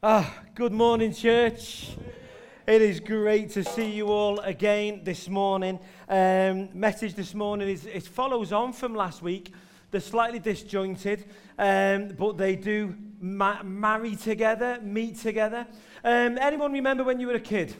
Ah, good morning, church. It is great to see you all again this morning. Um, message this morning is it follows on from last week. They're slightly disjointed, um, but they do ma- marry together, meet together. Um, anyone remember when you were a kid?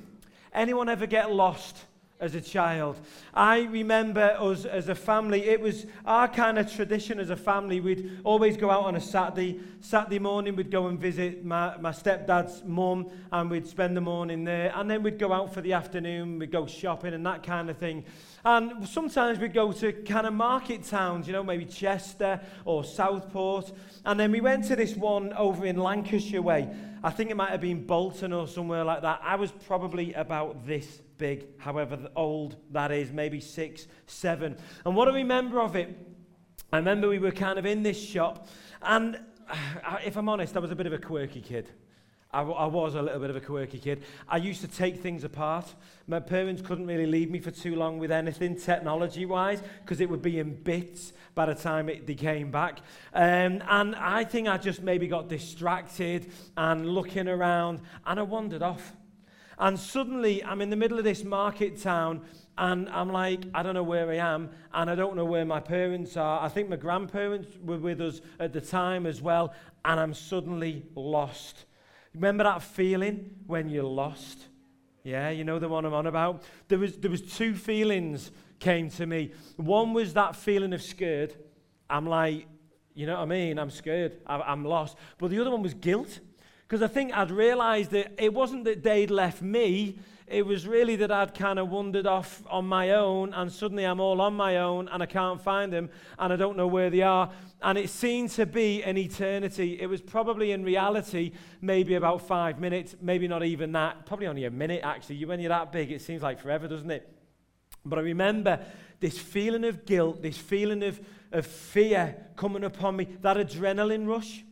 Anyone ever get lost? As a child. I remember us as a family, it was our kind of tradition as a family. We'd always go out on a Saturday. Saturday morning, we'd go and visit my, my stepdad's mum, and we'd spend the morning there. And then we'd go out for the afternoon, we'd go shopping and that kind of thing. And sometimes we'd go to kind of market towns, you know, maybe Chester or Southport. And then we went to this one over in Lancashire way. I think it might have been Bolton or somewhere like that. I was probably about this big, however old that is, maybe six, seven. And what I remember of it, I remember we were kind of in this shop, and if I'm honest, I was a bit of a quirky kid. I, I, was a little bit of a quirky kid. I used to take things apart. My parents couldn't really leave me for too long with anything technology wise because it would be in bits by the time it, they came back. Um, and I think I just maybe got distracted and looking around and I wandered off. And suddenly I'm in the middle of this market town and I'm like, I don't know where I am, and I don't know where my parents are. I think my grandparents were with us at the time as well, and I'm suddenly lost. Remember that feeling when you're lost? Yeah, you know the one I'm on about? There was, there was two feelings came to me. One was that feeling of scared. I'm like, you know what I mean? I'm scared. I, I'm lost. But the other one was guilt. Because I think I'd realized that it wasn't that they'd left me, it was really that I'd kind of wandered off on my own, and suddenly I'm all on my own, and I can't find them, and I don't know where they are. And it seemed to be an eternity. It was probably in reality maybe about five minutes, maybe not even that, probably only a minute actually. When you're that big, it seems like forever, doesn't it? But I remember this feeling of guilt, this feeling of, of fear coming upon me, that adrenaline rush.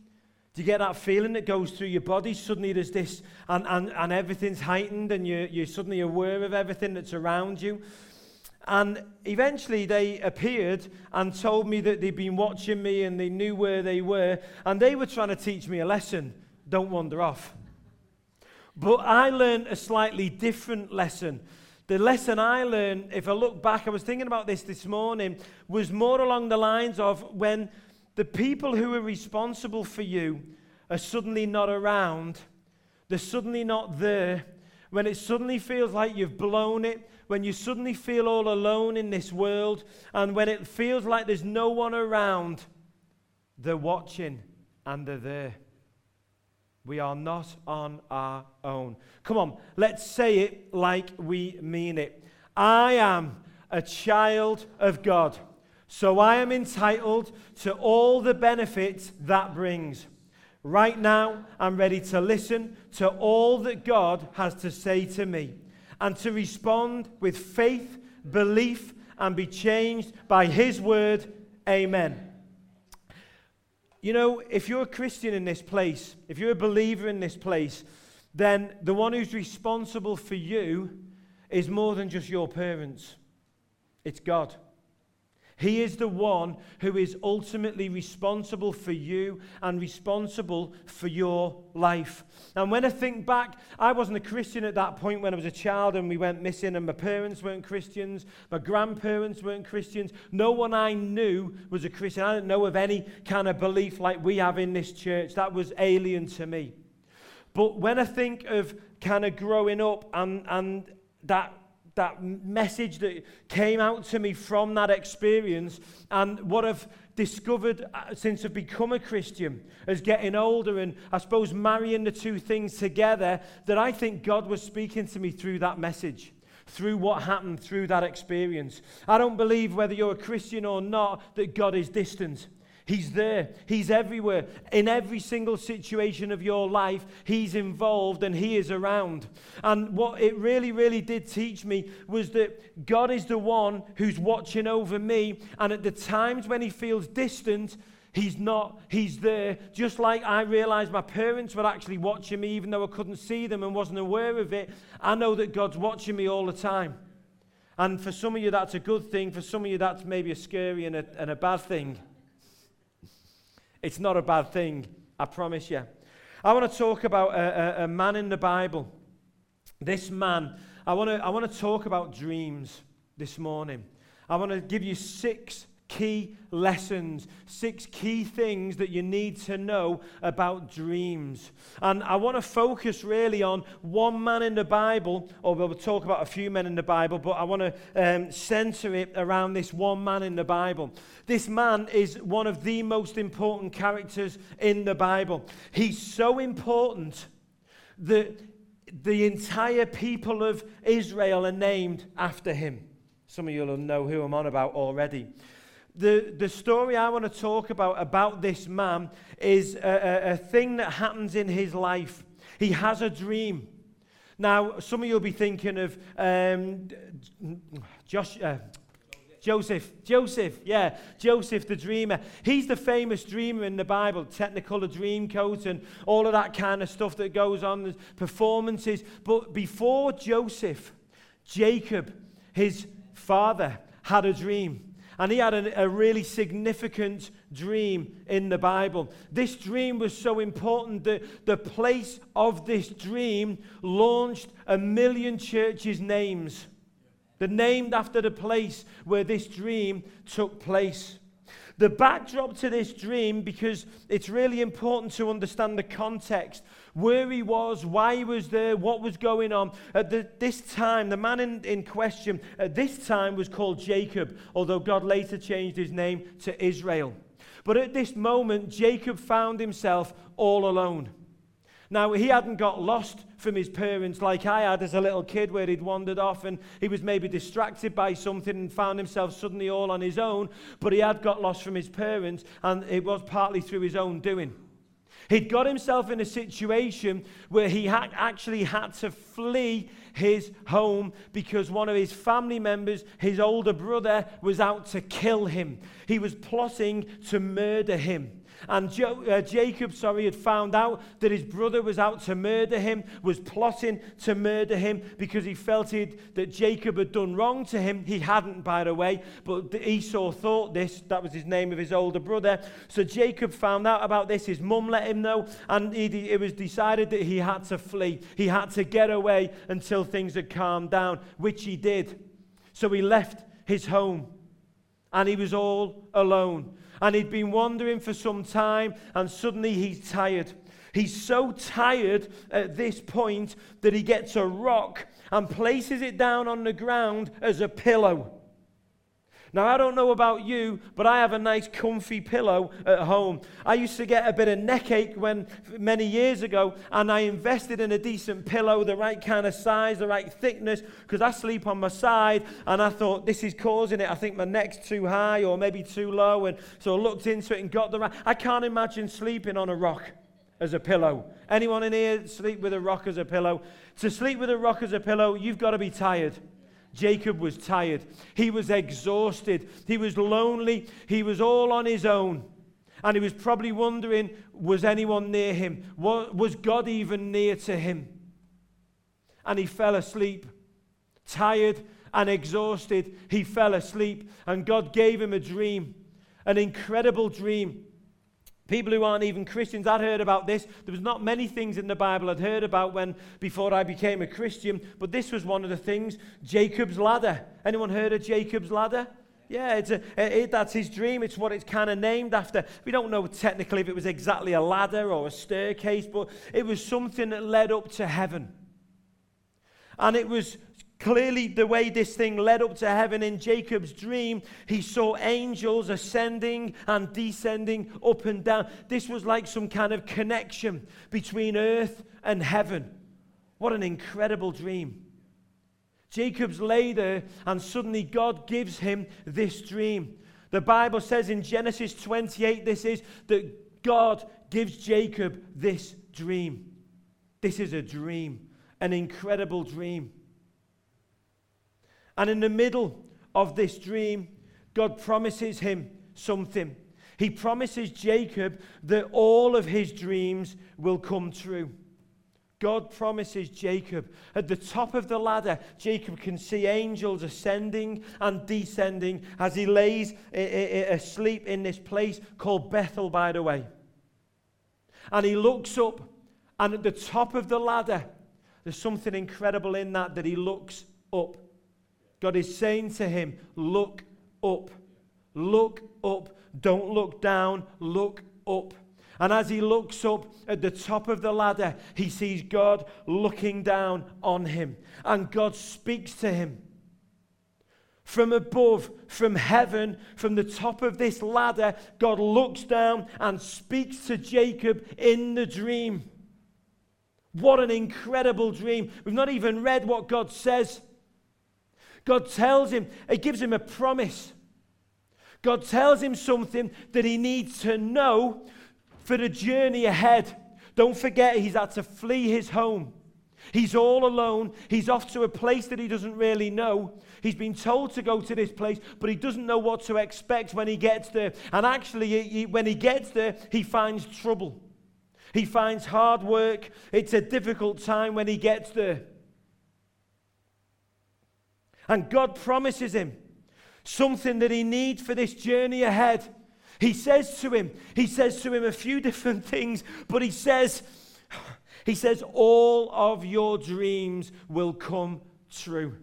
Do you get that feeling that goes through your body? Suddenly there's this, and, and, and everything's heightened, and you're, you're suddenly aware of everything that's around you. And eventually they appeared and told me that they'd been watching me and they knew where they were, and they were trying to teach me a lesson don't wander off. But I learned a slightly different lesson. The lesson I learned, if I look back, I was thinking about this this morning, was more along the lines of when the people who are responsible for you are suddenly not around, they're suddenly not there, when it suddenly feels like you've blown it, when you suddenly feel all alone in this world, and when it feels like there's no one around, they're watching and they're there. We are not on our own. Come on, let's say it like we mean it. I am a child of God. So I am entitled to all the benefits that brings. Right now, I'm ready to listen to all that God has to say to me and to respond with faith, belief, and be changed by His word. Amen. You know, if you're a Christian in this place, if you're a believer in this place, then the one who's responsible for you is more than just your parents, it's God. He is the one who is ultimately responsible for you and responsible for your life. And when I think back, I wasn't a Christian at that point when I was a child and we went missing, and my parents weren't Christians, my grandparents weren't Christians. No one I knew was a Christian. I didn't know of any kind of belief like we have in this church. That was alien to me. But when I think of kind of growing up and, and that that message that came out to me from that experience and what I've discovered uh, since I've become a Christian as getting older and I suppose marrying the two things together that I think God was speaking to me through that message through what happened through that experience. I don't believe whether you're a Christian or not that God is distant. He's there. He's everywhere. In every single situation of your life, He's involved and He is around. And what it really, really did teach me was that God is the one who's watching over me. And at the times when He feels distant, He's not, He's there. Just like I realized my parents were actually watching me, even though I couldn't see them and wasn't aware of it. I know that God's watching me all the time. And for some of you, that's a good thing. For some of you, that's maybe a scary and a, and a bad thing. It's not a bad thing, I promise you. I want to talk about a, a, a man in the Bible. This man, I want to I want to talk about dreams this morning. I want to give you six key lessons, six key things that you need to know about dreams. And I want to focus really on one man in the Bible, or we'll talk about a few men in the Bible, but I want to um, center it around this one man in the Bible. This man is one of the most important characters in the Bible. He's so important that the entire people of Israel are named after him. Some of you will know who I'm on about already the, the story I want to talk about about this man is a, a, a thing that happens in his life. He has a dream. Now, some of you will be thinking of um, Josh, uh, Joseph. Joseph, yeah, Joseph the dreamer. He's the famous dreamer in the Bible, Technicolor dream coat and all of that kind of stuff that goes on, the performances. But before Joseph, Jacob, his father, had a dream. And he had a, really significant dream in the Bible. This dream was so important that the place of this dream launched a million churches' names. They're named after the place where this dream took place. The backdrop to this dream, because it's really important to understand the context, where he was, why he was there, what was going on. At the, this time, the man in, in question at this time was called Jacob, although God later changed his name to Israel. But at this moment, Jacob found himself all alone. Now, he hadn't got lost from his parents like I had as a little kid, where he'd wandered off and he was maybe distracted by something and found himself suddenly all on his own. But he had got lost from his parents, and it was partly through his own doing. He'd got himself in a situation where he had actually had to flee his home because one of his family members, his older brother, was out to kill him. He was plotting to murder him. And jo- uh, Jacob, sorry, had found out that his brother was out to murder him, was plotting to murder him because he felt that Jacob had done wrong to him. He hadn't, by the way, but Esau thought this. That was his name of his older brother. So Jacob found out about this. His mum let him know, and he, it was decided that he had to flee. He had to get away until things had calmed down, which he did. So he left his home and he was all alone. And he'd been wandering for some time, and suddenly he's tired. He's so tired at this point that he gets a rock and places it down on the ground as a pillow. Now, I don't know about you, but I have a nice comfy pillow at home. I used to get a bit of neck ache when many years ago, and I invested in a decent pillow, the right kind of size, the right thickness, because I sleep on my side, and I thought, this is causing it. I think my neck's too high or maybe too low, and so I looked into it and got the right. I can't imagine sleeping on a rock as a pillow. Anyone in here sleep with a rock as a pillow? To sleep with a rock as a pillow, you've got to be tired. Jacob was tired. He was exhausted. He was lonely. He was all on his own. And he was probably wondering was anyone near him? Was God even near to him? And he fell asleep. Tired and exhausted, he fell asleep. And God gave him a dream, an incredible dream. People who aren't even Christians, I'd heard about this. There was not many things in the Bible I'd heard about when before I became a Christian, but this was one of the things. Jacob's ladder. Anyone heard of Jacob's ladder? Yeah, it's a, it, that's his dream. It's what it's kind of named after. We don't know technically if it was exactly a ladder or a staircase, but it was something that led up to heaven. And it was Clearly, the way this thing led up to heaven in Jacob's dream, he saw angels ascending and descending up and down. This was like some kind of connection between earth and heaven. What an incredible dream. Jacob's lay there, and suddenly God gives him this dream. The Bible says in Genesis 28, this is that God gives Jacob this dream. This is a dream, an incredible dream. And in the middle of this dream, God promises him something. He promises Jacob that all of his dreams will come true. God promises Jacob at the top of the ladder, Jacob can see angels ascending and descending as he lays asleep in this place called Bethel, by the way. And he looks up And at the top of the ladder, there's something incredible in that that he looks up. God is saying to him, Look up. Look up. Don't look down. Look up. And as he looks up at the top of the ladder, he sees God looking down on him. And God speaks to him. From above, from heaven, from the top of this ladder, God looks down and speaks to Jacob in the dream. What an incredible dream. We've not even read what God says. God tells him, He gives him a promise. God tells him something that he needs to know for the journey ahead. Don't forget, he's had to flee his home. He's all alone. He's off to a place that he doesn't really know. He's been told to go to this place, but he doesn't know what to expect when he gets there. And actually, he, when he gets there, he finds trouble. He finds hard work. It's a difficult time when he gets there. And God promises him something that he needs for this journey ahead. He says to him, he says to him a few different things, but he says, he says, all of your dreams will come true.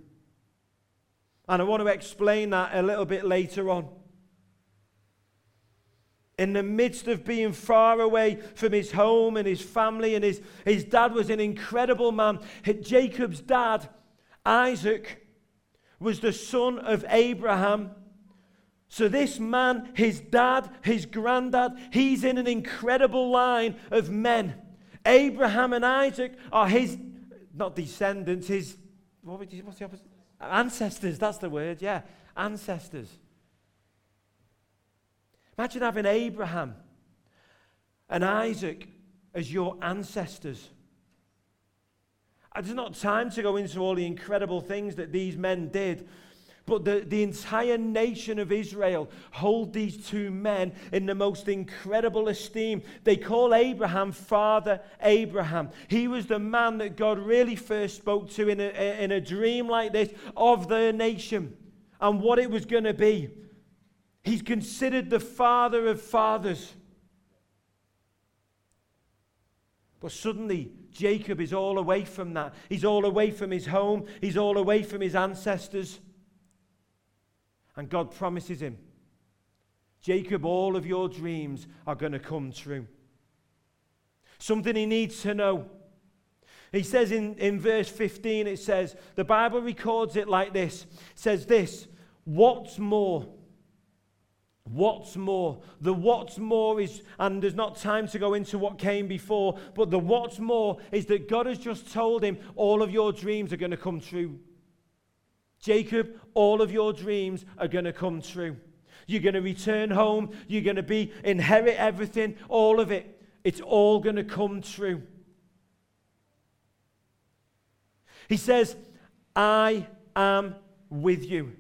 And I want to explain that a little bit later on. In the midst of being far away from his home and his family, and his, his dad was an incredible man. Jacob's dad, Isaac, was the son of Abraham. So, this man, his dad, his granddad, he's in an incredible line of men. Abraham and Isaac are his, not descendants, his, what would you, what's the opposite? Ancestors, that's the word, yeah. Ancestors. Imagine having Abraham and Isaac as your ancestors. There's not time to go into all the incredible things that these men did. But the, the entire nation of Israel hold these two men in the most incredible esteem. They call Abraham Father Abraham. He was the man that God really first spoke to in a, in a dream like this of their nation and what it was going to be. He's considered the father of fathers. But suddenly, Jacob is all away from that. He's all away from his home. He's all away from his ancestors. And God promises him, Jacob, all of your dreams are going to come true. Something he needs to know. He says in, in verse 15, it says, the Bible records it like this. It says this, what's more? What's more? The what's more is, and there's not time to go into what came before, but the what's more is that God has just told him all of your dreams are going to come true. Jacob, all of your dreams are going to come true. You're going to return home. You're going to be inherit everything, all of it. It's all going to come true. He says, I am with you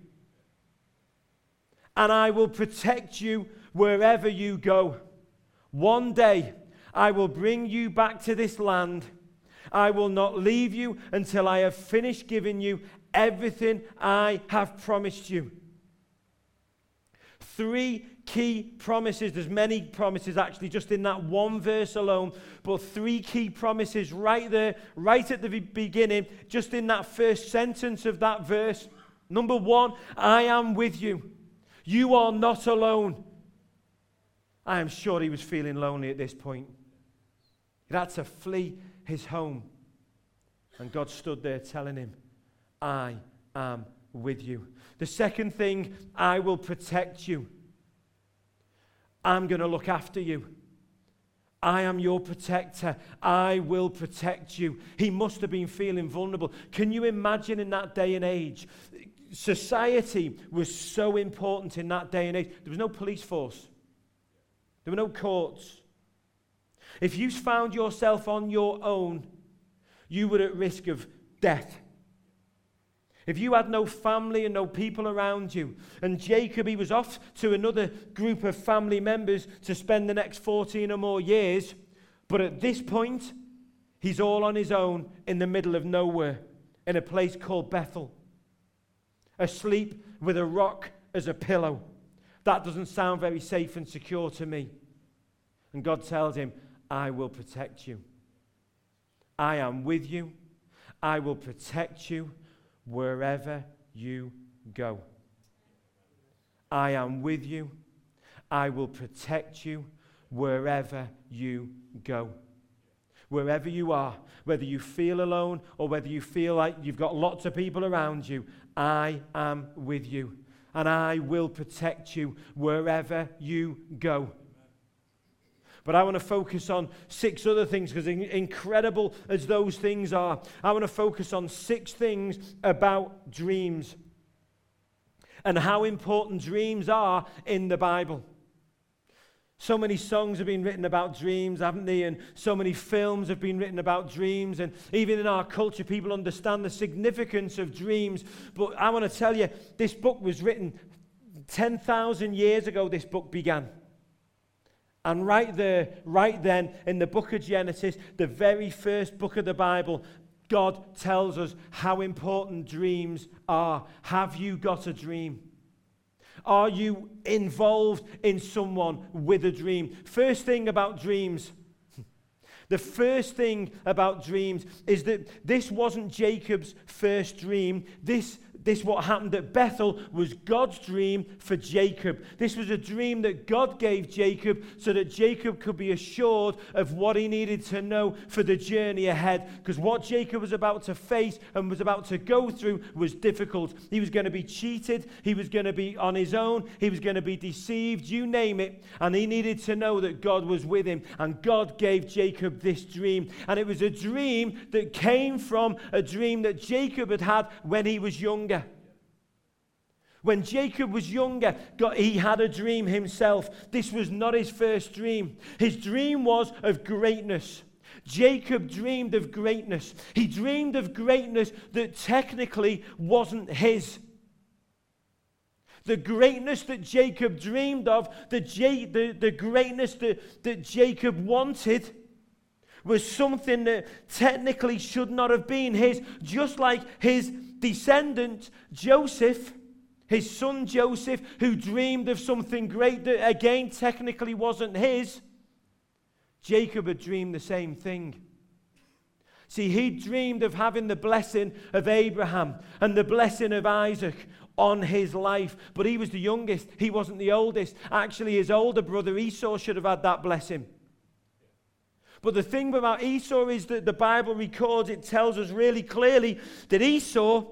and I will protect you wherever you go. One day I will bring you back to this land. I will not leave you until I have finished giving you everything I have promised you. Three key promises. There's many promises actually just in that one verse alone, but three key promises right there, right at the beginning, just in that first sentence of that verse. Number one, I am with you. You are not alone. I am sure he was feeling lonely at this point. He had to flee his home. And God stood there telling him, I am with you. The second thing, I will protect you. I'm going to look after you. I am your protector. I will protect you. He must have been feeling vulnerable. Can you imagine in that day and age? Society was so important in that day and age. There was no police force, there were no courts. If you found yourself on your own, you were at risk of death. If you had no family and no people around you, and Jacob, he was off to another group of family members to spend the next 14 or more years, but at this point, he's all on his own in the middle of nowhere in a place called Bethel asleep with a rock as a pillow. That doesn't sound very safe and secure to me. And God tells him, I will protect you. I am with you. I will protect you wherever you go. I am with you. I will protect you wherever you go. Wherever you are, whether you feel alone or whether you feel like you've got lots of people around you, I am with you and I will protect you wherever you go. But I want to focus on six other things because, incredible as those things are, I want to focus on six things about dreams and how important dreams are in the Bible. So many songs have been written about dreams, haven't they? And so many films have been written about dreams. And even in our culture, people understand the significance of dreams. But I want to tell you, this book was written 10,000 years ago, this book began. And right there, right then, in the book of Genesis, the very first book of the Bible, God tells us how important dreams are. Have you got a dream? Are you involved in someone with a dream? First thing about dreams. The first thing about dreams is that this wasn't Jacob's first dream. This this, what happened at Bethel, was God's dream for Jacob. This was a dream that God gave Jacob so that Jacob could be assured of what he needed to know for the journey ahead. Because what Jacob was about to face and was about to go through was difficult. He was going to be cheated, he was going to be on his own, he was going to be deceived, you name it. And he needed to know that God was with him. And God gave Jacob this dream. And it was a dream that came from a dream that Jacob had had when he was younger. When Jacob was younger, God, he had a dream himself. This was not his first dream. His dream was of greatness. Jacob dreamed of greatness. He dreamed of greatness that technically wasn't his. The greatness that Jacob dreamed of, the, J- the, the greatness that, that Jacob wanted, was something that technically should not have been his, just like his descendant, Joseph his son Joseph, who dreamed of something great that again technically wasn't his, Jacob had dreamed the same thing. See, he dreamed of having the blessing of Abraham and the blessing of Isaac on his life, but he was the youngest, he wasn't the oldest. Actually, his older brother Esau should have had that blessing. But the thing about Esau is that the Bible records, it tells us really clearly that Esau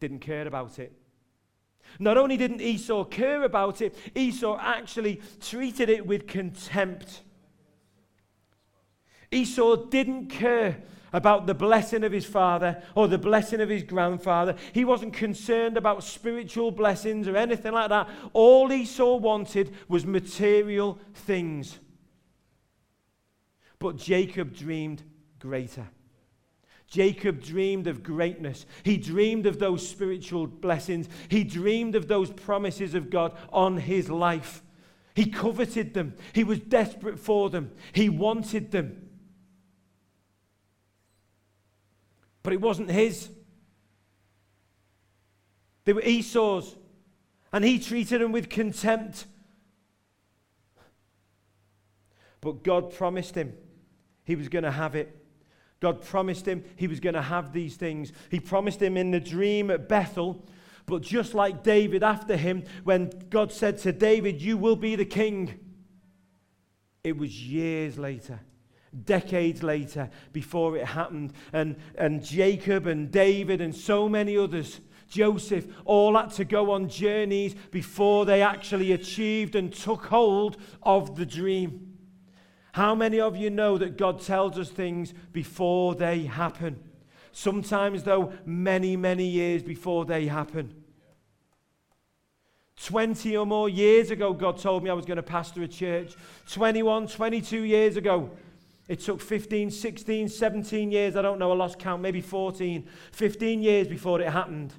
didn't care about it. Not only didn't Esau care about it, Esau actually treated it with contempt. Esau didn't care about the blessing of his father or the blessing of his grandfather. He wasn't concerned about spiritual blessings or anything like that. All Esau wanted was material things. But Jacob dreamed greater. Jacob dreamed of greatness. He dreamed of those spiritual blessings. He dreamed of those promises of God on his life. He coveted them. He was desperate for them. He wanted them. But it wasn't his. They were Esau's. And he treated them with contempt. But God promised him he was going to have it. God promised him he was going to have these things. He promised him in the dream at Bethel. But just like David after him, when God said to David, You will be the king, it was years later, decades later, before it happened. And, and Jacob and David and so many others, Joseph, all had to go on journeys before they actually achieved and took hold of the dream. How many of you know that God tells us things before they happen? Sometimes, though, many, many years before they happen. 20 or more years ago, God told me I was going to pastor a church. 21, 22 years ago. It took 15, 16, 17 years, I don't know, I lost count, maybe 14, 15 years before it happened.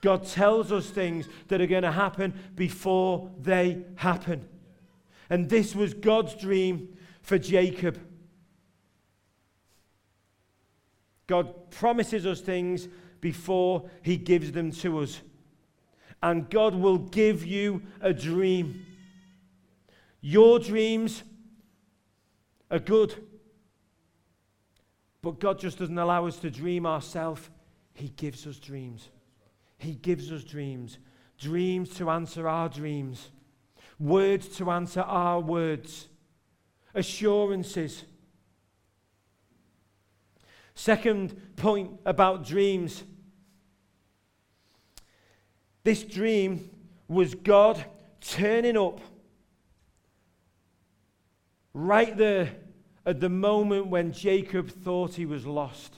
God tells us things that are going to happen before they happen. And this was God's dream for Jacob. God promises us things before he gives them to us. And God will give you a dream. Your dreams are good. But God just doesn't allow us to dream ourselves. He gives us dreams. He gives us dreams. Dreams to answer our dreams. Words to answer our words. Assurances. Second point about dreams. This dream was God turning up right there at the moment when Jacob thought he was lost.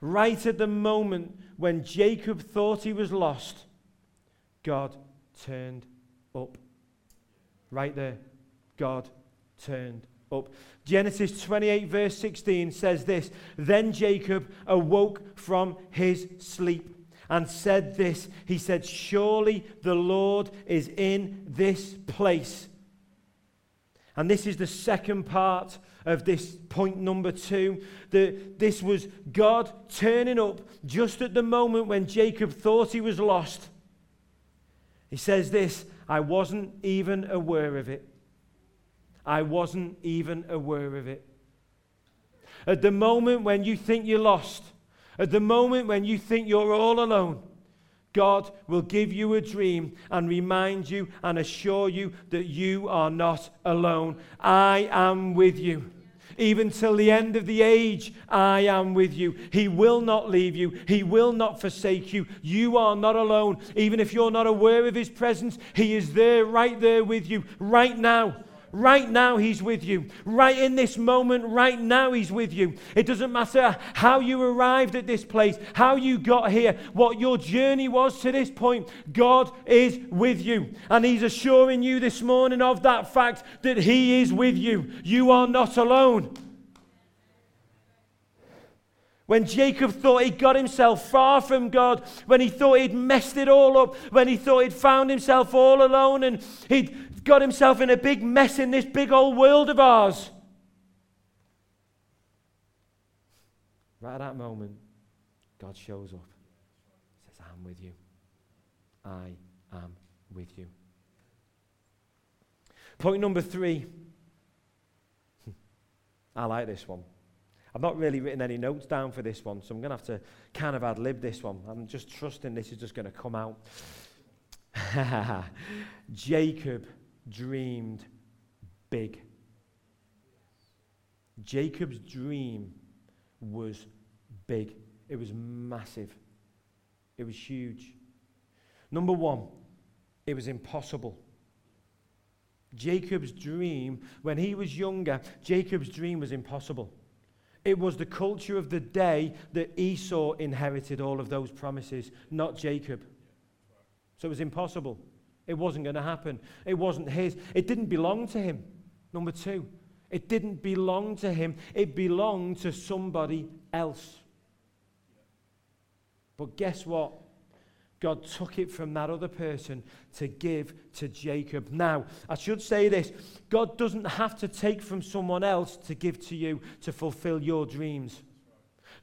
Right at the moment when Jacob thought he was lost, God turned up. Right there, God turned up. Genesis 28, verse 16 says this Then Jacob awoke from his sleep and said this He said, Surely the Lord is in this place. And this is the second part of this point number two. That this was God turning up just at the moment when Jacob thought he was lost. He says this I wasn't even aware of it. I wasn't even aware of it. At the moment when you think you're lost, at the moment when you think you're all alone, God will give you a dream and remind you and assure you that you are not alone. I am with you. Even till the end of the age, I am with you. He will not leave you. He will not forsake you. You are not alone. Even if you're not aware of His presence, He is there, right there with you, right now. Right now, He's with you. Right in this moment, right now, He's with you. It doesn't matter how you arrived at this place, how you got here, what your journey was to this point. God is with you. And He's assuring you this morning of that fact that He is with you. You are not alone. When Jacob thought he got himself far from God, when he thought he'd messed it all up, when he thought he'd found himself all alone and he'd got himself in a big mess in this big old world of ours. Right at that moment, God shows up. Says, I'm with you. I am with you. Point number three. I like this one. I've not really written any notes down for this one, so I'm going to have to kind of ad lib this one. I'm just trusting this is just going to come out. Jacob dreamed big. Jacob's dream was big, it was massive, it was huge. Number one, it was impossible. Jacob's dream, when he was younger, Jacob's dream was impossible. It was the culture of the day that Esau inherited all of those promises, not Jacob. So it was impossible. It wasn't going to happen. It wasn't his. It didn't belong to him. Number two, it didn't belong to him. It belonged to somebody else. But guess what? God took it from that other person to give to Jacob. Now, I should say this God doesn't have to take from someone else to give to you to fulfill your dreams.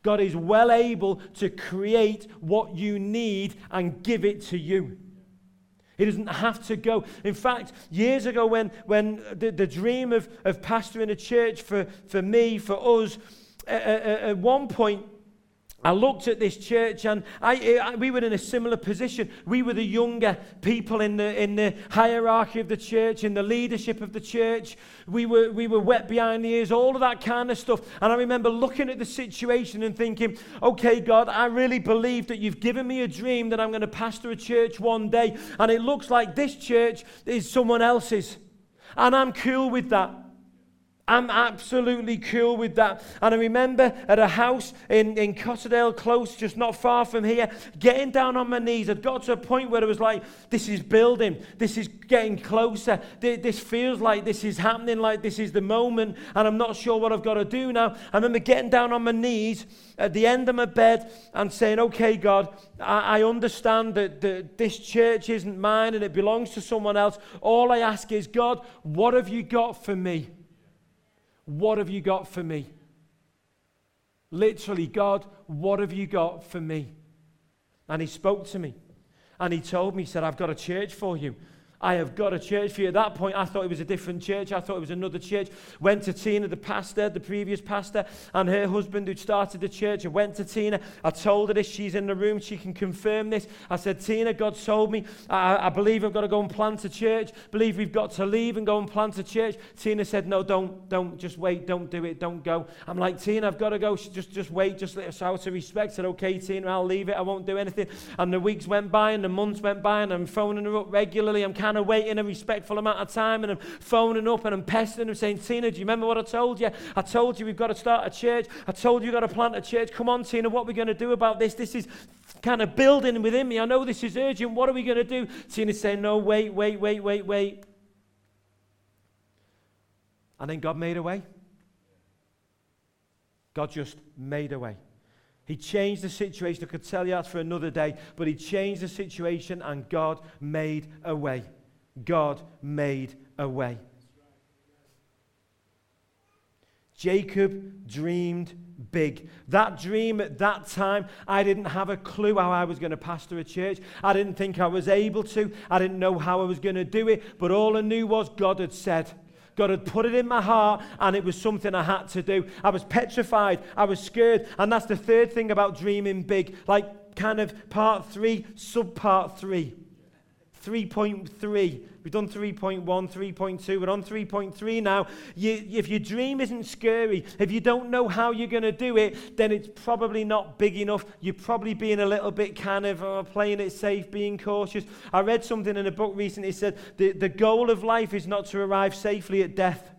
God is well able to create what you need and give it to you. He doesn't have to go. In fact, years ago, when, when the, the dream of, of pastoring a church for, for me, for us, at, at one point, I looked at this church and I, eh, I, we were in a similar position. We were the younger people in the, in the hierarchy of the church, in the leadership of the church. We were, we were wet behind the ears, all of that kind of stuff. And I remember looking at the situation and thinking, okay, God, I really believe that you've given me a dream that I'm going to pastor a church one day. And it looks like this church is someone else's. And I'm cool with that. I'm absolutely cool with that. And I remember at a house in, in Cotterdale Close, just not far from here, getting down on my knees. I'd got to a point where it was like, this is building. This is getting closer. This feels like this is happening, like this is the moment. And I'm not sure what I've got to do now. I remember getting down on my knees at the end of my bed and saying, okay, God, I, I understand that, that this church isn't mine and it belongs to someone else. All I ask is, God, what have you got for me? What have you got for me? Literally, God, what have you got for me? And he spoke to me and he told me, he said, I've got a church for you. I have got a church for you. At that point, I thought it was a different church. I thought it was another church. Went to Tina, the pastor, the previous pastor, and her husband who'd started the church. I went to Tina. I told her this. She's in the room. She can confirm this. I said, Tina, God told me. I, I believe I've got to go and plant a church. Believe we've got to leave and go and plant a church. Tina said, No, don't, don't. Just wait. Don't do it. Don't go. I'm like, Tina, I've got to go. She just, just wait. Just let us out of respect. I said, Okay, Tina, I'll leave it. I won't do anything. And the weeks went by and the months went by and I'm phoning her up regularly. I'm kind of waiting a respectful amount of time and I'm phoning up and I'm pestering them saying, Tina, do you remember what I told you? I told you we've got to start a church. I told you you've got to plant a church. Come on, Tina, what are we going to do about this? This is kind of building within me. I know this is urgent. What are we going to do? Tina's saying, no, wait, wait, wait, wait, wait. And then God made a way. God just made a way. He changed the situation. I could tell you that for another day, but He changed the situation and God made a way. God made a way. Jacob dreamed big. That dream at that time, I didn't have a clue how I was going to pastor a church. I didn't think I was able to. I didn't know how I was going to do it. But all I knew was God had said. God had put it in my heart, and it was something I had to do. I was petrified. I was scared. And that's the third thing about dreaming big. Like kind of part three, sub part three. 3.3. We've done 3.1, 3.2. We're on 3.3 now. You, if your dream isn't scary, if you don't know how you're going to do it, then it's probably not big enough. You're probably being a little bit kind of uh, playing it safe, being cautious. I read something in a book recently. It said the, the goal of life is not to arrive safely at death.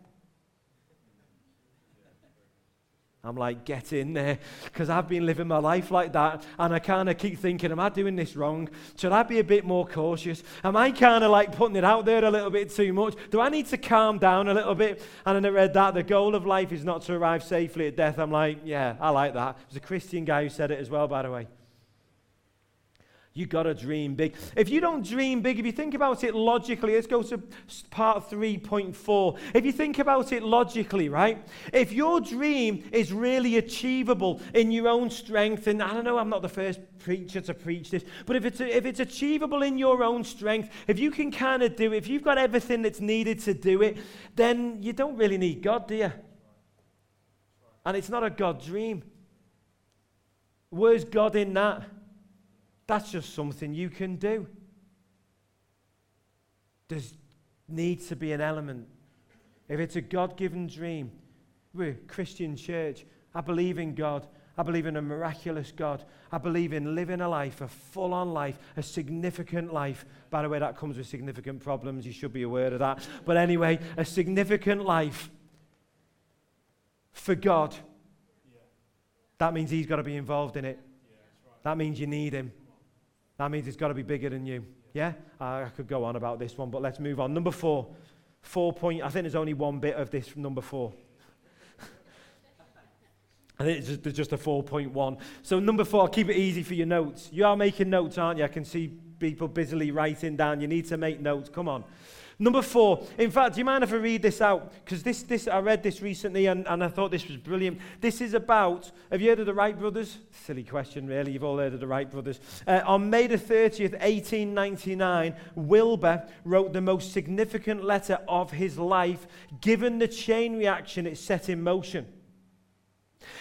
I'm like, get in there. Because I've been living my life like that. And I kind of keep thinking, am I doing this wrong? Should I be a bit more cautious? Am I kind of like putting it out there a little bit too much? Do I need to calm down a little bit? And then I read that the goal of life is not to arrive safely at death. I'm like, yeah, I like that. It was a Christian guy who said it as well, by the way. You got to dream big. If you don't dream big, if you think about it logically, let's go to part 3.4. If you think about it logically, right? If your dream is really achievable in your own strength, and I don't know, I'm not the first preacher to preach this, but if it's, if it's achievable in your own strength, if you can kind of do it, if you've got everything that's needed to do it, then you don't really need God, do you? And it's not a God dream. Where's God in that? That's just something you can do. There needs to be an element. If it's a God given dream, we're a Christian church. I believe in God. I believe in a miraculous God. I believe in living a life, a full on life, a significant life. By the way, that comes with significant problems. You should be aware of that. But anyway, a significant life for God. That means He's got to be involved in it. That means you need Him. That means it's got to be bigger than you. Yeah? I could go on about this one, but let's move on. Number four. Four point, I think there's only one bit of this from number four. I think it's just, just a 4.1. So, number four, I'll keep it easy for your notes. You are making notes, aren't you? I can see people busily writing down. You need to make notes. Come on. Number four, in fact, do you mind if I read this out? Because this, this, I read this recently and, and I thought this was brilliant. This is about, have you heard of the Wright brothers? Silly question, really. You've all heard of the Wright brothers. Uh, on May the 30th, 1899, Wilbur wrote the most significant letter of his life, given the chain reaction it set in motion.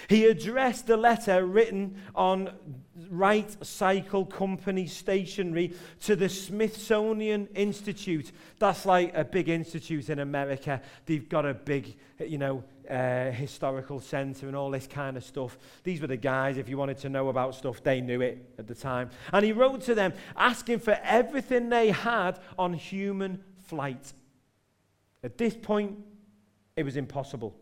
He addressed the letter written on Wright Cycle Company stationery to the Smithsonian Institute. That's like a big institute in America. They've got a big, you know, uh, historical centre and all this kind of stuff. These were the guys, if you wanted to know about stuff, they knew it at the time. And he wrote to them asking for everything they had on human flight. At this point, it was impossible.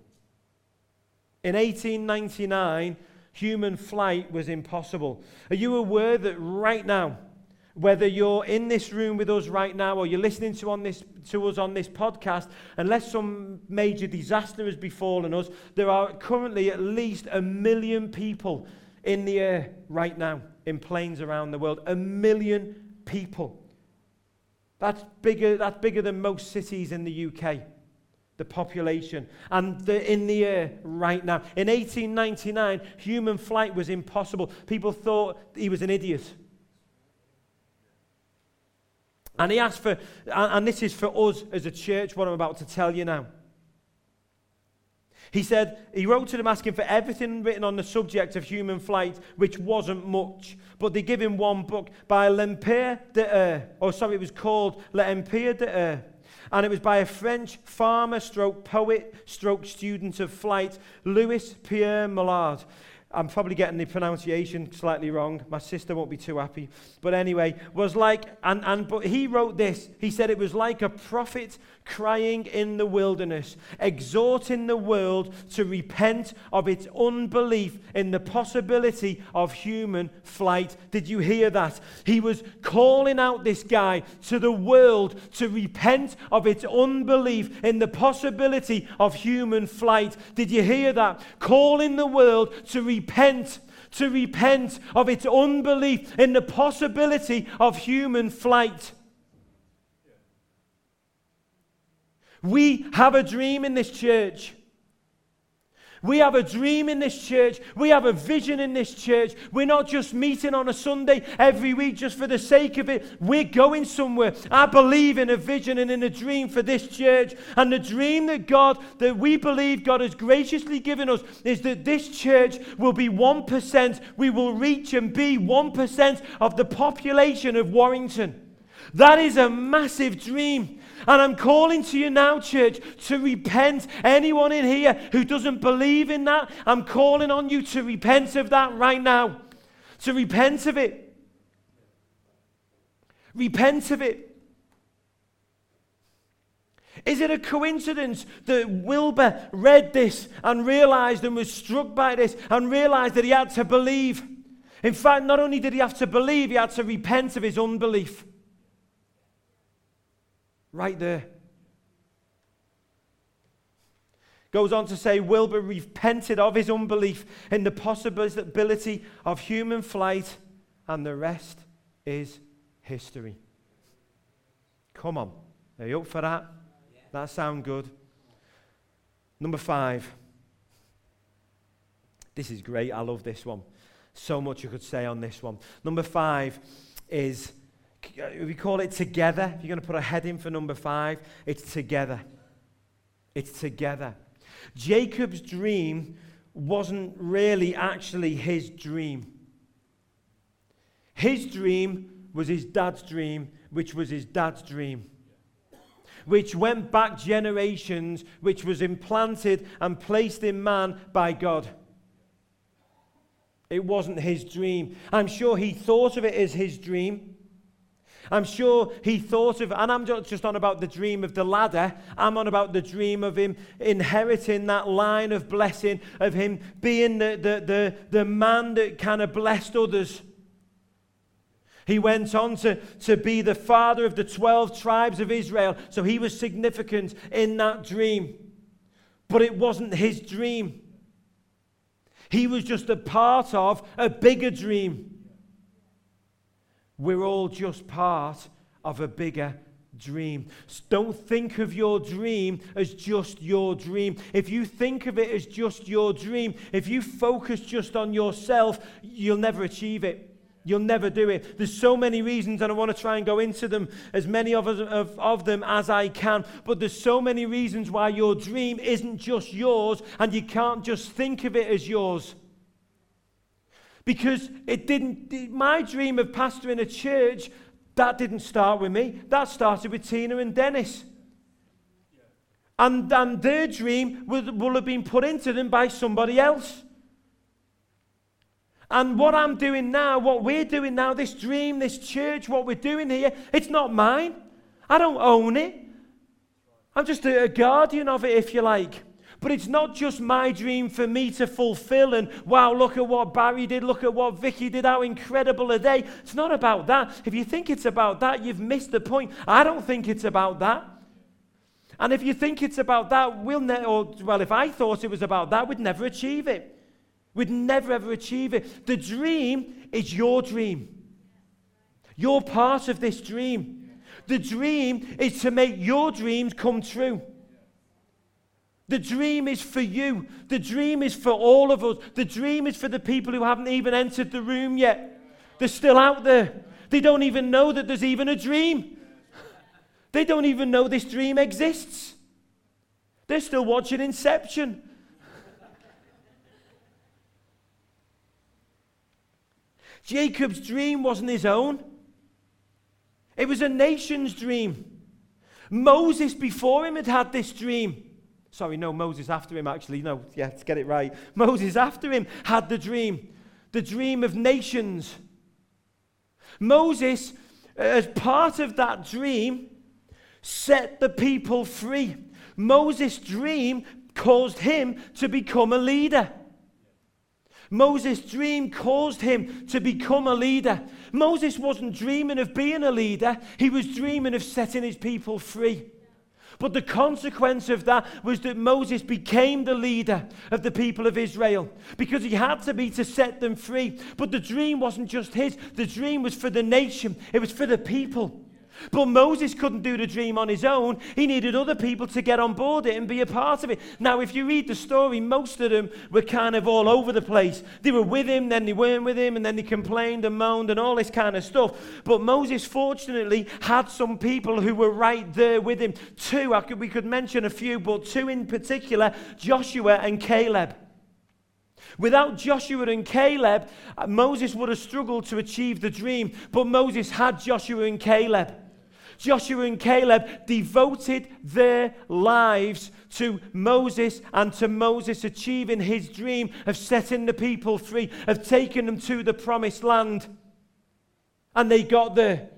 In 1899, human flight was impossible. Are you aware that right now, whether you're in this room with us right now or you're listening to, on this, to us on this podcast, unless some major disaster has befallen us, there are currently at least a million people in the air right now in planes around the world. A million people. That's bigger, that's bigger than most cities in the UK the population, and they're in the air right now. In 1899, human flight was impossible. People thought he was an idiot. And he asked for, and this is for us as a church, what I'm about to tell you now. He said, he wrote to them asking for everything written on the subject of human flight, which wasn't much. But they give him one book by L'Empire de Air. Oh, sorry, it was called L'Empire de Air. And it was by a French farmer, stroke poet, stroke student of flight, Louis Pierre Mouillard. I'm probably getting the pronunciation slightly wrong. My sister won't be too happy. But anyway, was like, and, and but he wrote this. He said it was like a prophet crying in the wilderness, exhorting the world to repent of its unbelief in the possibility of human flight. Did you hear that? He was calling out this guy to the world to repent of its unbelief in the possibility of human flight. Did you hear that? Calling the world to repent to repent of its unbelief in the possibility of human flight. We have a dream in this church. We have a dream in this church. We have a vision in this church. We're not just meeting on a Sunday every week just for the sake of it. We're going somewhere. I believe in a vision and in a dream for this church. And the dream that God, that we believe God has graciously given us, is that this church will be 1%. We will reach and be 1% of the population of Warrington. That is a massive dream. And I'm calling to you now, church, to repent. Anyone in here who doesn't believe in that, I'm calling on you to repent of that right now. To repent of it. Repent of it. Is it a coincidence that Wilbur read this and realized and was struck by this and realized that he had to believe? In fact, not only did he have to believe, he had to repent of his unbelief. Right there. Goes on to say, Wilbur repented of his unbelief in the possibility of human flight, and the rest is history. Come on. Are you up for that? Yeah. That sound good? Number five. This is great. I love this one. So much you could say on this one. Number five is we call it together. If you're going to put a heading for number five, it's together. It's together. Jacob's dream wasn't really actually his dream. His dream was his dad's dream, which was his dad's dream, which went back generations, which was implanted and placed in man by God. It wasn't his dream. I'm sure he thought of it as his dream. I'm sure he thought of, and I'm not just on about the dream of the ladder, I'm on about the dream of him inheriting that line of blessing, of him being the, the, the, the man that kind of blessed others. He went on to, to be the father of the 12 tribes of Israel, so he was significant in that dream. But it wasn't his dream. He was just a part of a bigger dream. We're all just part of a bigger dream. Don't think of your dream as just your dream. If you think of it as just your dream, if you focus just on yourself, you'll never achieve it. You'll never do it. There's so many reasons, and I want to try and go into them, as many of, us, of, of them as I can. But there's so many reasons why your dream isn't just yours, and you can't just think of it as yours. Because it didn't, my dream of pastoring a church, that didn't start with me. That started with Tina and Dennis. And, and their dream will, have been put into them by somebody else. And what I'm doing now, what we're doing now, this dream, this church, what we're doing here, it's not mine. I don't own it. I'm just a, a guardian of it, if you like. But it's not just my dream for me to fulfill and wow, look at what Barry did, look at what Vicky did, how incredible are they. It's not about that. If you think it's about that, you've missed the point. I don't think it's about that. And if you think it's about that, we'll ne- or well, if I thought it was about that, we'd never achieve it. We'd never ever achieve it. The dream is your dream. You're part of this dream. The dream is to make your dreams come true. The dream is for you. The dream is for all of us. The dream is for the people who haven't even entered the room yet. They're still out there. They don't even know that there's even a dream. They don't even know this dream exists. They're still watching Inception. Jacob's dream wasn't his own, it was a nation's dream. Moses before him had had this dream. Sorry, no, Moses after him, actually. No, yeah, to get it right. Moses after him had the dream the dream of nations. Moses, uh, as part of that dream, set the people free. Moses' dream caused him to become a leader. Moses' dream caused him to become a leader. Moses wasn't dreaming of being a leader, he was dreaming of setting his people free. But the consequence of that was that Moses became the leader of the people of Israel because he had to be to set them free. But the dream wasn't just his, the dream was for the nation, it was for the people. But Moses couldn't do the dream on his own. He needed other people to get on board it and be a part of it. Now, if you read the story, most of them were kind of all over the place. They were with him, then they weren't with him, and then they complained and moaned and all this kind of stuff. But Moses, fortunately, had some people who were right there with him. Two, I could, we could mention a few, but two in particular Joshua and Caleb. Without Joshua and Caleb, uh, Moses would have struggled to achieve the dream, but Moses had Joshua and Caleb. Joshua and Caleb devoted their lives to Moses and to Moses achieving his dream of setting the people free, of taking them to the promised land. And they got there.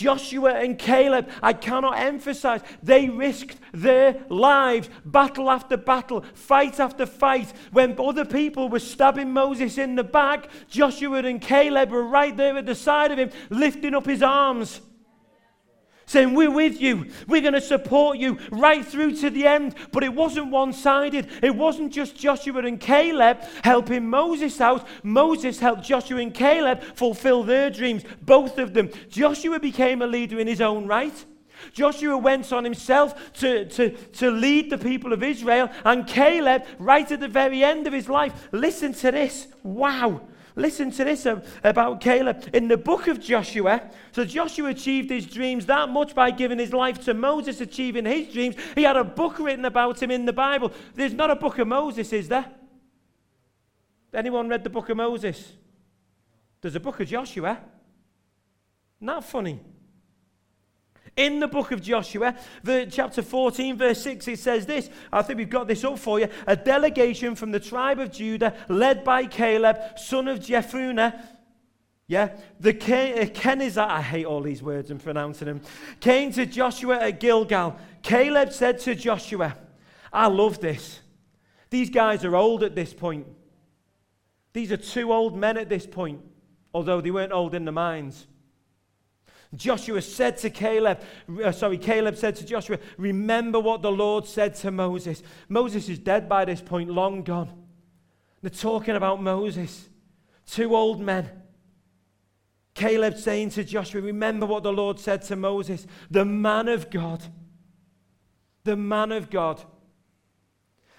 Joshua and Caleb, I cannot emphasize, they risked their lives, battle after battle, fight after fight. When other people were stabbing Moses in the back, Joshua and Caleb were right there at the side of him, lifting up his arms saying, We're with you. We're going to support you right through to the end. But it wasn't one sided. It wasn't just Joshua and Caleb helping Moses out. Moses helped Joshua and Caleb fulfill their dreams, both of them. Joshua became a leader in his own right. Joshua went on himself to, to, to lead the people of Israel, and Caleb, right at the very end of his life, listen to this. Wow. Listen to this about Caleb. In the book of Joshua, so Joshua achieved his dreams that much by giving his life to Moses achieving his dreams. He had a book written about him in the Bible. There's not a book of Moses, is there? Anyone read the book of Moses? There's a book of Joshua. Not funny. In the book of Joshua, the, chapter 14, verse 6, it says this. I think we've got this up for you. A delegation from the tribe of Judah, led by Caleb, son of Jephunneh, yeah, the uh, Kenizzite, I hate all these words and pronouncing them, came to Joshua at Gilgal. Caleb said to Joshua, I love this. These guys are old at this point. These are two old men at this point, although they weren't old in the minds. Joshua said to Caleb, uh, sorry, Caleb said to Joshua, Remember what the Lord said to Moses. Moses is dead by this point, long gone. They're talking about Moses. Two old men. Caleb saying to Joshua, Remember what the Lord said to Moses, the man of God. The man of God.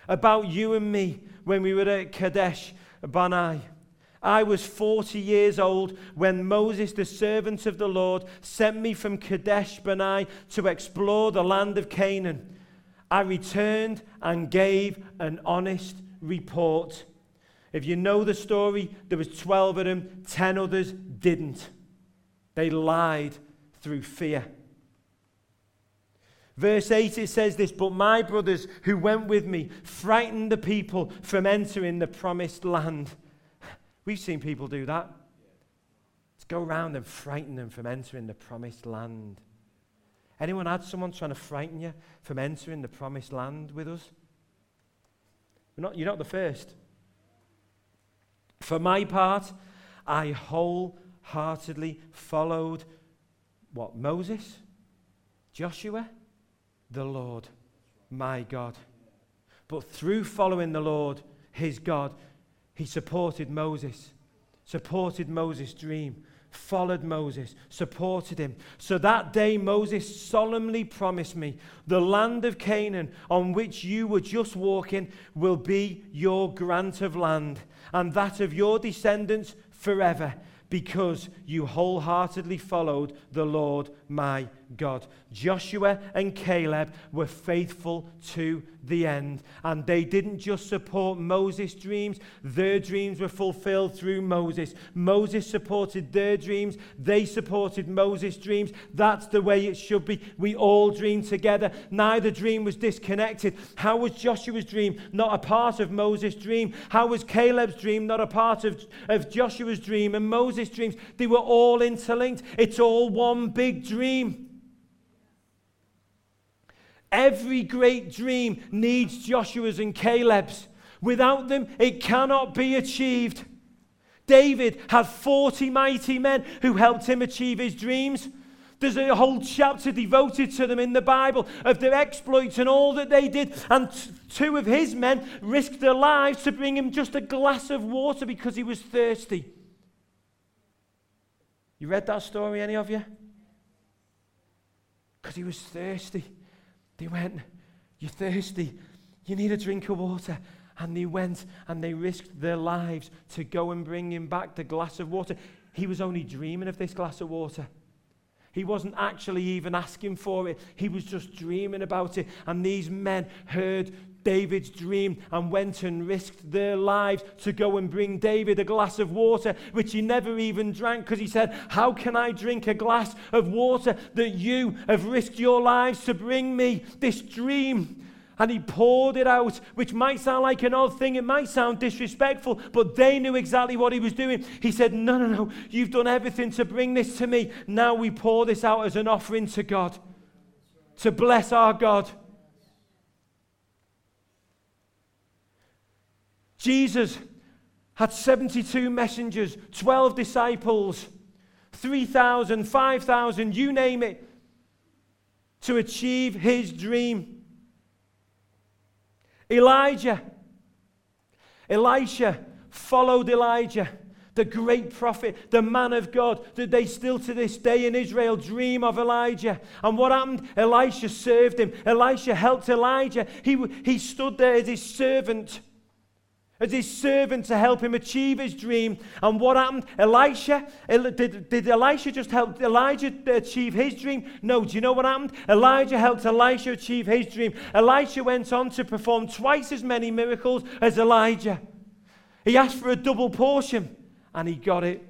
About you and me when we were at Kadesh Barnea. I was 40 years old when Moses, the servant of the Lord, sent me from Kadesh Barnea to explore the land of Canaan. I returned and gave an honest report. If you know the story, there was 12 of them, 10 others didn't. They lied through fear. Verse 8 it says this, but my brothers who went with me frightened the people from entering the promised land. We've seen people do that. Let's go around and frighten them from entering the promised land. Anyone had someone trying to frighten you from entering the promised land with us? Not, you're not the first. For my part, I wholeheartedly followed what? Moses, Joshua, the Lord, my God. But through following the Lord, his God, he supported Moses, supported Moses' dream, followed Moses, supported him. So that day, Moses solemnly promised me the land of Canaan on which you were just walking will be your grant of land, and that of your descendants forever. because you wholeheartedly followed the Lord my God. Joshua and Caleb were faithful to the end, and they didn't just support Moses' dreams, their dreams were fulfilled through Moses. Moses supported their dreams, they supported Moses' dreams. That's the way it should be. We all dream together. Neither dream was disconnected. How was Joshua's dream not a part of Moses' dream? How was Caleb's dream not a part of, of Joshua's dream and Moses' dreams? They were all interlinked. It's all one big dream. Every great dream needs Joshua's and Caleb's. Without them, it cannot be achieved. David had 40 mighty men who helped him achieve his dreams. There's a whole chapter devoted to them in the Bible of their exploits and all that they did. And t- two of his men risked their lives to bring him just a glass of water because he was thirsty. You read that story, any of you? Because he was thirsty. They went, You're thirsty. You need a drink of water. And they went and they risked their lives to go and bring him back the glass of water. He was only dreaming of this glass of water. He wasn't actually even asking for it. He was just dreaming about it. And these men heard David's dream and went and risked their lives to go and bring David a glass of water, which he never even drank because he said, How can I drink a glass of water that you have risked your lives to bring me this dream? And he poured it out, which might sound like an odd thing. It might sound disrespectful, but they knew exactly what he was doing. He said, No, no, no, you've done everything to bring this to me. Now we pour this out as an offering to God, to bless our God. Jesus had 72 messengers, 12 disciples, 3,000, 5,000, you name it, to achieve his dream. Elijah, Elisha followed Elijah, the great prophet, the man of God, that they still to this day in Israel dream of Elijah. And what happened? Elisha served him. Elisha helped Elijah. He, he stood there as his servant as his servant to help him achieve his dream. And what happened? Elisha, did, did Elisha just help Elijah achieve his dream? No. Do you know what happened? Elijah helped Elisha achieve his dream. Elisha went on to perform twice as many miracles as Elijah. He asked for a double portion and he got it.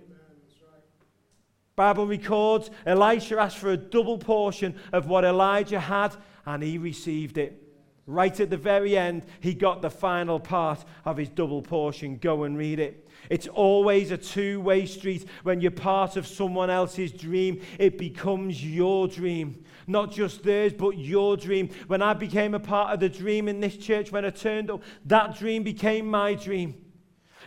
Bible records Elisha asked for a double portion of what Elijah had and he received it. Right at the very end, he got the final part of his double portion. Go and read it. It's always a two way street. When you're part of someone else's dream, it becomes your dream. Not just theirs, but your dream. When I became a part of the dream in this church, when I turned up, that dream became my dream.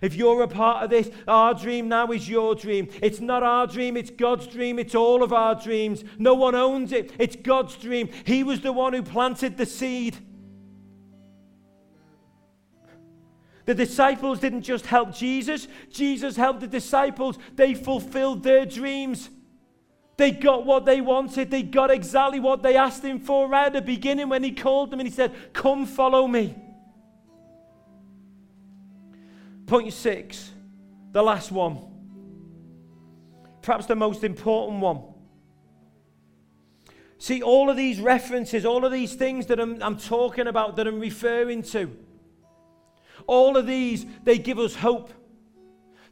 If you're a part of this, our dream now is your dream. It's not our dream, it's God's dream. It's all of our dreams. No one owns it, it's God's dream. He was the one who planted the seed. The disciples didn't just help Jesus, Jesus helped the disciples. They fulfilled their dreams. They got what they wanted. They got exactly what they asked him for right at the beginning when he called them and he said, Come follow me. Point six, the last one. Perhaps the most important one. See, all of these references, all of these things that I'm, I'm talking about, that I'm referring to, all of these, they give us hope.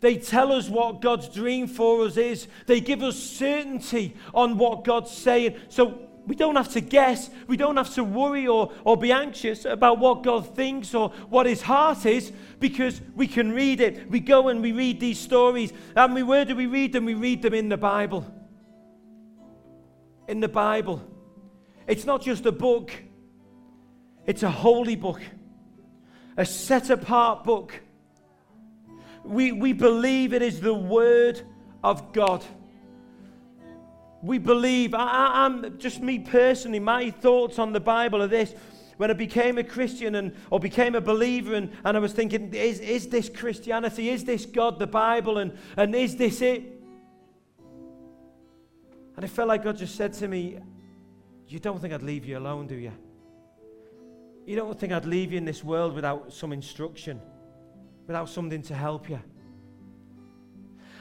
They tell us what God's dream for us is. They give us certainty on what God's saying. So we don't have to guess. We don't have to worry or, or be anxious about what God thinks or what his heart is because we can read it. We go and we read these stories. And we, where do we read them? We read them in the Bible. In the Bible. It's not just a book, it's a holy book a set apart book. We, we believe it is the Word of God. We believe, I, am just me personally, my thoughts on the Bible are this. When I became a Christian and, or became a believer, and, and I was thinking, is, is this Christianity? Is this God, the Bible? And, and is this it? And I felt like God just said to me, You don't think I'd leave you alone, do you? You don't think I'd leave you in this world without some instruction, without something to help you.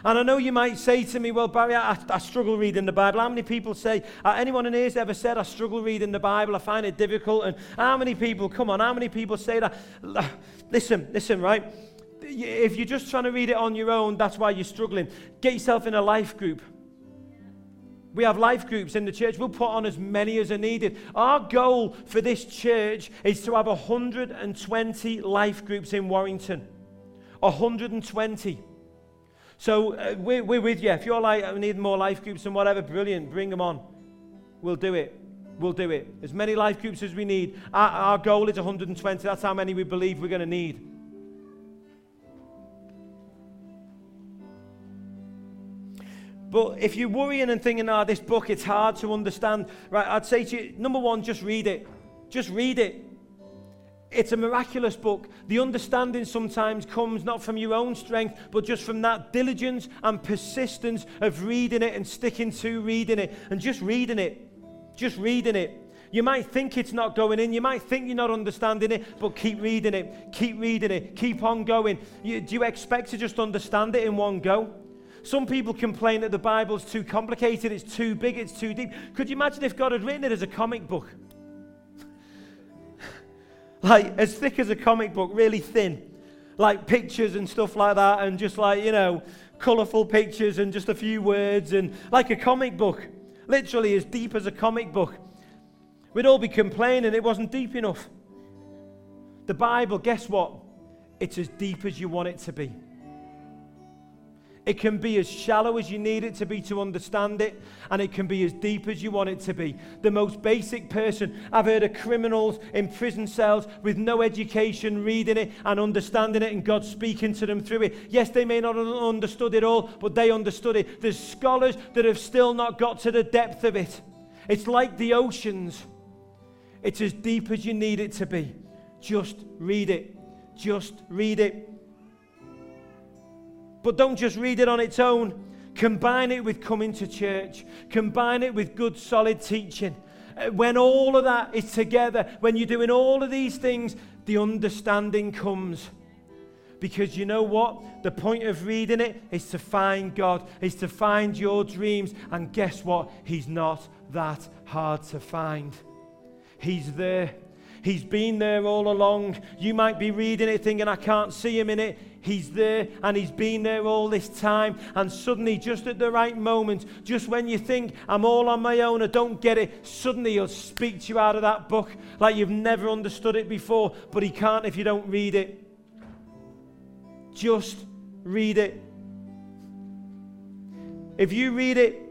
And I know you might say to me, well, Barry, I, I struggle reading the Bible. How many people say, uh, anyone in here's ever said, I struggle reading the Bible, I find it difficult? And how many people, come on, how many people say that? Listen, listen, right? If you're just trying to read it on your own, that's why you're struggling. Get yourself in a life group. We have life groups in the church. We'll put on as many as are needed. Our goal for this church is to have 120 life groups in Warrington. 120. So uh, we're, we're with you. If you're like, I need more life groups and whatever, brilliant, bring them on. We'll do it. We'll do it. As many life groups as we need. Our, our goal is 120. That's how many we believe we're going to need. But if you're worrying and thinking, oh, this book, it's hard to understand, right, I'd say to you, number one, just read it. Just read it. It's a miraculous book. The understanding sometimes comes not from your own strength, but just from that diligence and persistence of reading it and sticking to reading it and just reading it. Just reading it. You might think it's not going in, you might think you're not understanding it, but keep reading it, keep reading it, keep on going. You, do you expect to just understand it in one go? Some people complain that the Bible's too complicated, it's too big, it's too deep. Could you imagine if God had written it as a comic book? like as thick as a comic book, really thin. Like pictures and stuff like that, and just like, you know, colourful pictures and just a few words, and like a comic book. Literally as deep as a comic book. We'd all be complaining it wasn't deep enough. The Bible, guess what? It's as deep as you want it to be. It can be as shallow as you need it to be to understand it, and it can be as deep as you want it to be. The most basic person, I've heard of criminals in prison cells with no education reading it and understanding it, and God speaking to them through it. Yes, they may not have understood it all, but they understood it. There's scholars that have still not got to the depth of it. It's like the oceans, it's as deep as you need it to be. Just read it. Just read it. But don't just read it on its own. Combine it with coming to church. Combine it with good, solid teaching. Uh, when all of that is together, when you're doing all of these things, the understanding comes. Because you know what? The point of reading it is to find God, is to find your dreams. And guess what? He's not that hard to find. He's there. He's been there all along. You might be reading it thinking, I can't see him in it. He's there and He's been there all this time. And suddenly, just at the right moment, just when you think, I'm all on my own, I don't get it, suddenly He'll speak to you out of that book like you've never understood it before. But He can't if you don't read it. Just read it. If you read it,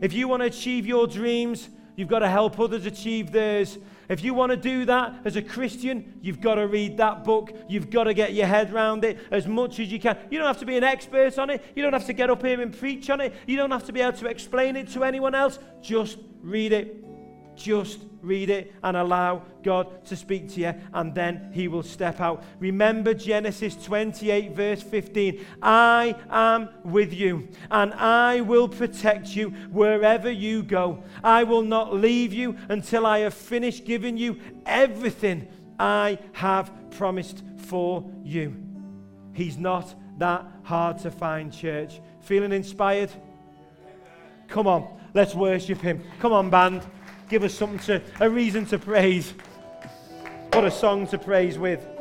if you want to achieve your dreams, you've got to help others achieve theirs. If you want to do that as a Christian, you've got to read that book. You've got to get your head around it as much as you can. You don't have to be an expert on it. You don't have to get up here and preach on it. You don't have to be able to explain it to anyone else. Just read it. Just read it and allow God to speak to you, and then He will step out. Remember Genesis 28, verse 15 I am with you, and I will protect you wherever you go. I will not leave you until I have finished giving you everything I have promised for you. He's not that hard to find, church. Feeling inspired? Come on, let's worship Him. Come on, band give us something to, a reason to praise. What a song to praise with.